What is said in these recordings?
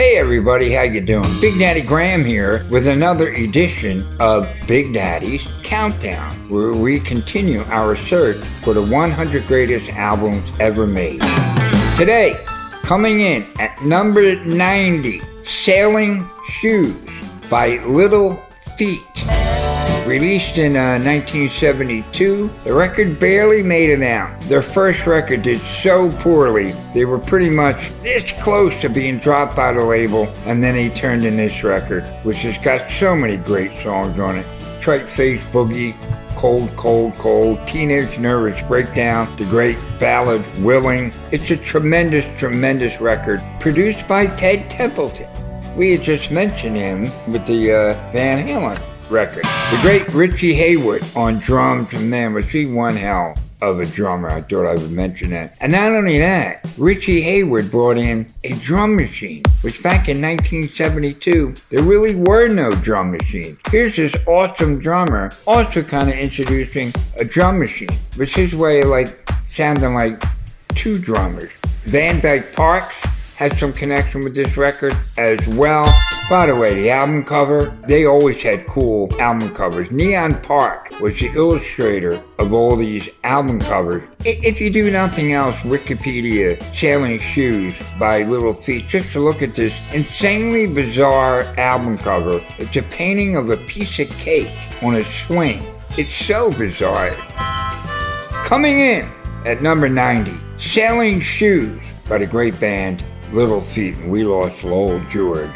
Hey everybody, how you doing? Big Daddy Graham here with another edition of Big Daddy's Countdown, where we continue our search for the 100 greatest albums ever made. Today, coming in at number 90, Sailing Shoes by Little Feat. Released in uh, 1972, the record barely made it out. Their first record did so poorly, they were pretty much this close to being dropped by the label, and then he turned in this record, which has got so many great songs on it. Tripe Face Boogie, Cold, Cold, Cold, Teenage Nervous Breakdown, the great ballad Willing. It's a tremendous, tremendous record produced by Ted Templeman. We had just mentioned him with the uh, Van Halen record. The great Richie Hayward on drums, man, was he one hell of a drummer. I thought I would mention that. And not only that, Richie Hayward brought in a drum machine, which back in 1972, there really were no drum machines. Here's this awesome drummer also kind of introducing a drum machine, which his way of like sounding like two drummers. Van Dyke Parks had some connection with this record as well. By the way, the album cover, they always had cool album covers. Neon Park was the illustrator of all these album covers. If you do nothing else, Wikipedia, Sailing Shoes by Little Feat, just to look at this insanely bizarre album cover. It's a painting of a piece of cake on a swing. It's so bizarre. Coming in at number 90, Sailing Shoes by the great band Little Feat, and we lost Lowell George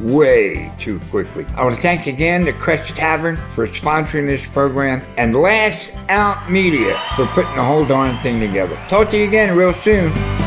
way too quickly. I want to thank again the Crest Tavern for sponsoring this program and Last Out Media for putting the whole darn thing together. Talk to you again real soon.